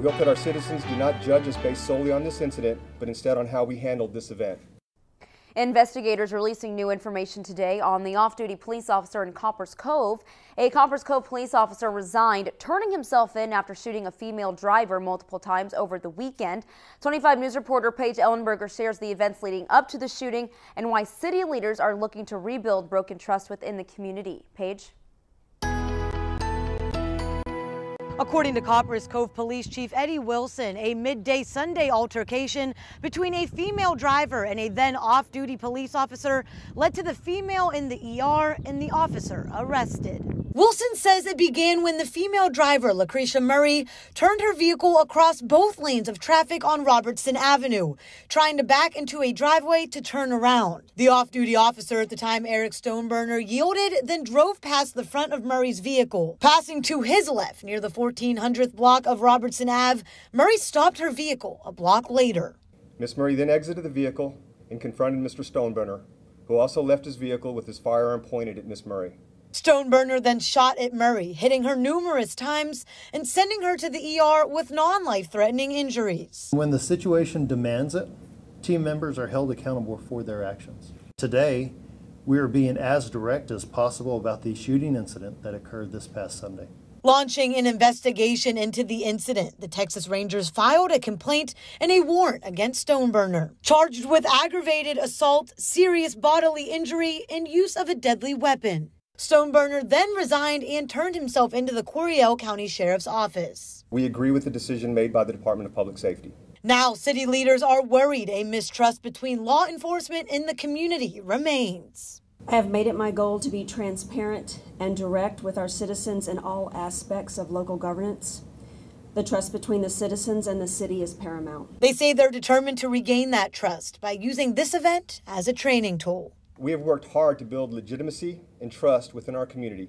We hope that our citizens do not judge us based solely on this incident, but instead on how we handled this event. Investigators releasing new information today on the off-duty police officer in Copperas Cove. A Copperas Cove police officer resigned, turning himself in after shooting a female driver multiple times over the weekend. 25 News reporter Paige Ellenberger shares the events leading up to the shooting and why city leaders are looking to rebuild broken trust within the community. Paige? According to Copperas Cove Police Chief Eddie Wilson, a midday Sunday altercation between a female driver and a then off duty police officer led to the female in the ER and the officer arrested. Wilson says it began when the female driver, Lucretia Murray, turned her vehicle across both lanes of traffic on Robertson Avenue, trying to back into a driveway to turn around. The off duty officer at the time, Eric Stoneburner, yielded, then drove past the front of Murray's vehicle. Passing to his left near the 1400th block of Robertson Ave, Murray stopped her vehicle a block later. Miss Murray then exited the vehicle and confronted Mr. Stoneburner, who also left his vehicle with his firearm pointed at Miss Murray. Stoneburner then shot at Murray, hitting her numerous times and sending her to the ER with non life threatening injuries. When the situation demands it, team members are held accountable for their actions. Today, we are being as direct as possible about the shooting incident that occurred this past Sunday. Launching an investigation into the incident, the Texas Rangers filed a complaint and a warrant against Stoneburner, charged with aggravated assault, serious bodily injury, and use of a deadly weapon. Stoneburner then resigned and turned himself into the Coryell County Sheriff's Office. We agree with the decision made by the Department of Public Safety. Now, city leaders are worried a mistrust between law enforcement and the community remains. I have made it my goal to be transparent and direct with our citizens in all aspects of local governance. The trust between the citizens and the city is paramount. They say they're determined to regain that trust by using this event as a training tool. We have worked hard to build legitimacy and trust within our community,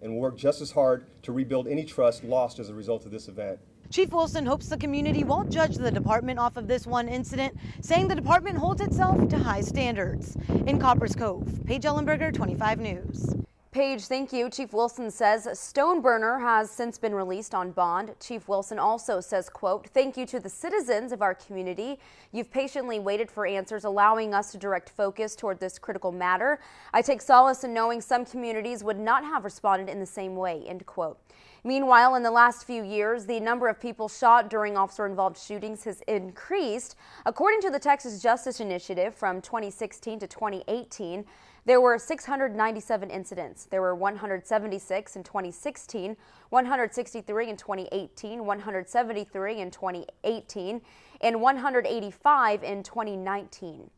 and will work just as hard to rebuild any trust lost as a result of this event. Chief Wilson hopes the community won't judge the department off of this one incident, saying the department holds itself to high standards. In Copperas Cove, Paige Ellenberger, 25 News. Paige, thank you. Chief Wilson says Stoneburner has since been released on bond. Chief Wilson also says, quote, thank you to the citizens of our community. You've patiently waited for answers, allowing us to direct focus toward this critical matter. I take solace in knowing some communities would not have responded in the same way, end quote. Meanwhile, in the last few years, the number of people shot during officer-involved shootings has increased. According to the Texas Justice Initiative from 2016 to 2018, there were 697 incidents. There were 176 in 2016, 163 in 2018, 173 in 2018, and 185 in 2019.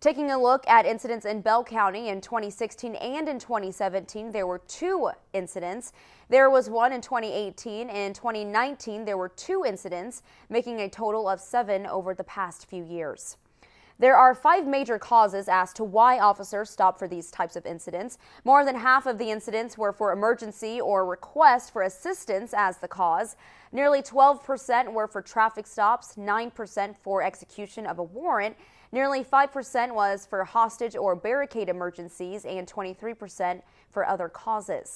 Taking a look at incidents in Bell County in 2016 and in 2017, there were two incidents. There was one in 2018. In 2019, there were two incidents, making a total of seven over the past few years. There are five major causes as to why officers stop for these types of incidents. More than half of the incidents were for emergency or request for assistance as the cause. Nearly 12% were for traffic stops, 9% for execution of a warrant, nearly 5% was for hostage or barricade emergencies, and 23% for other causes.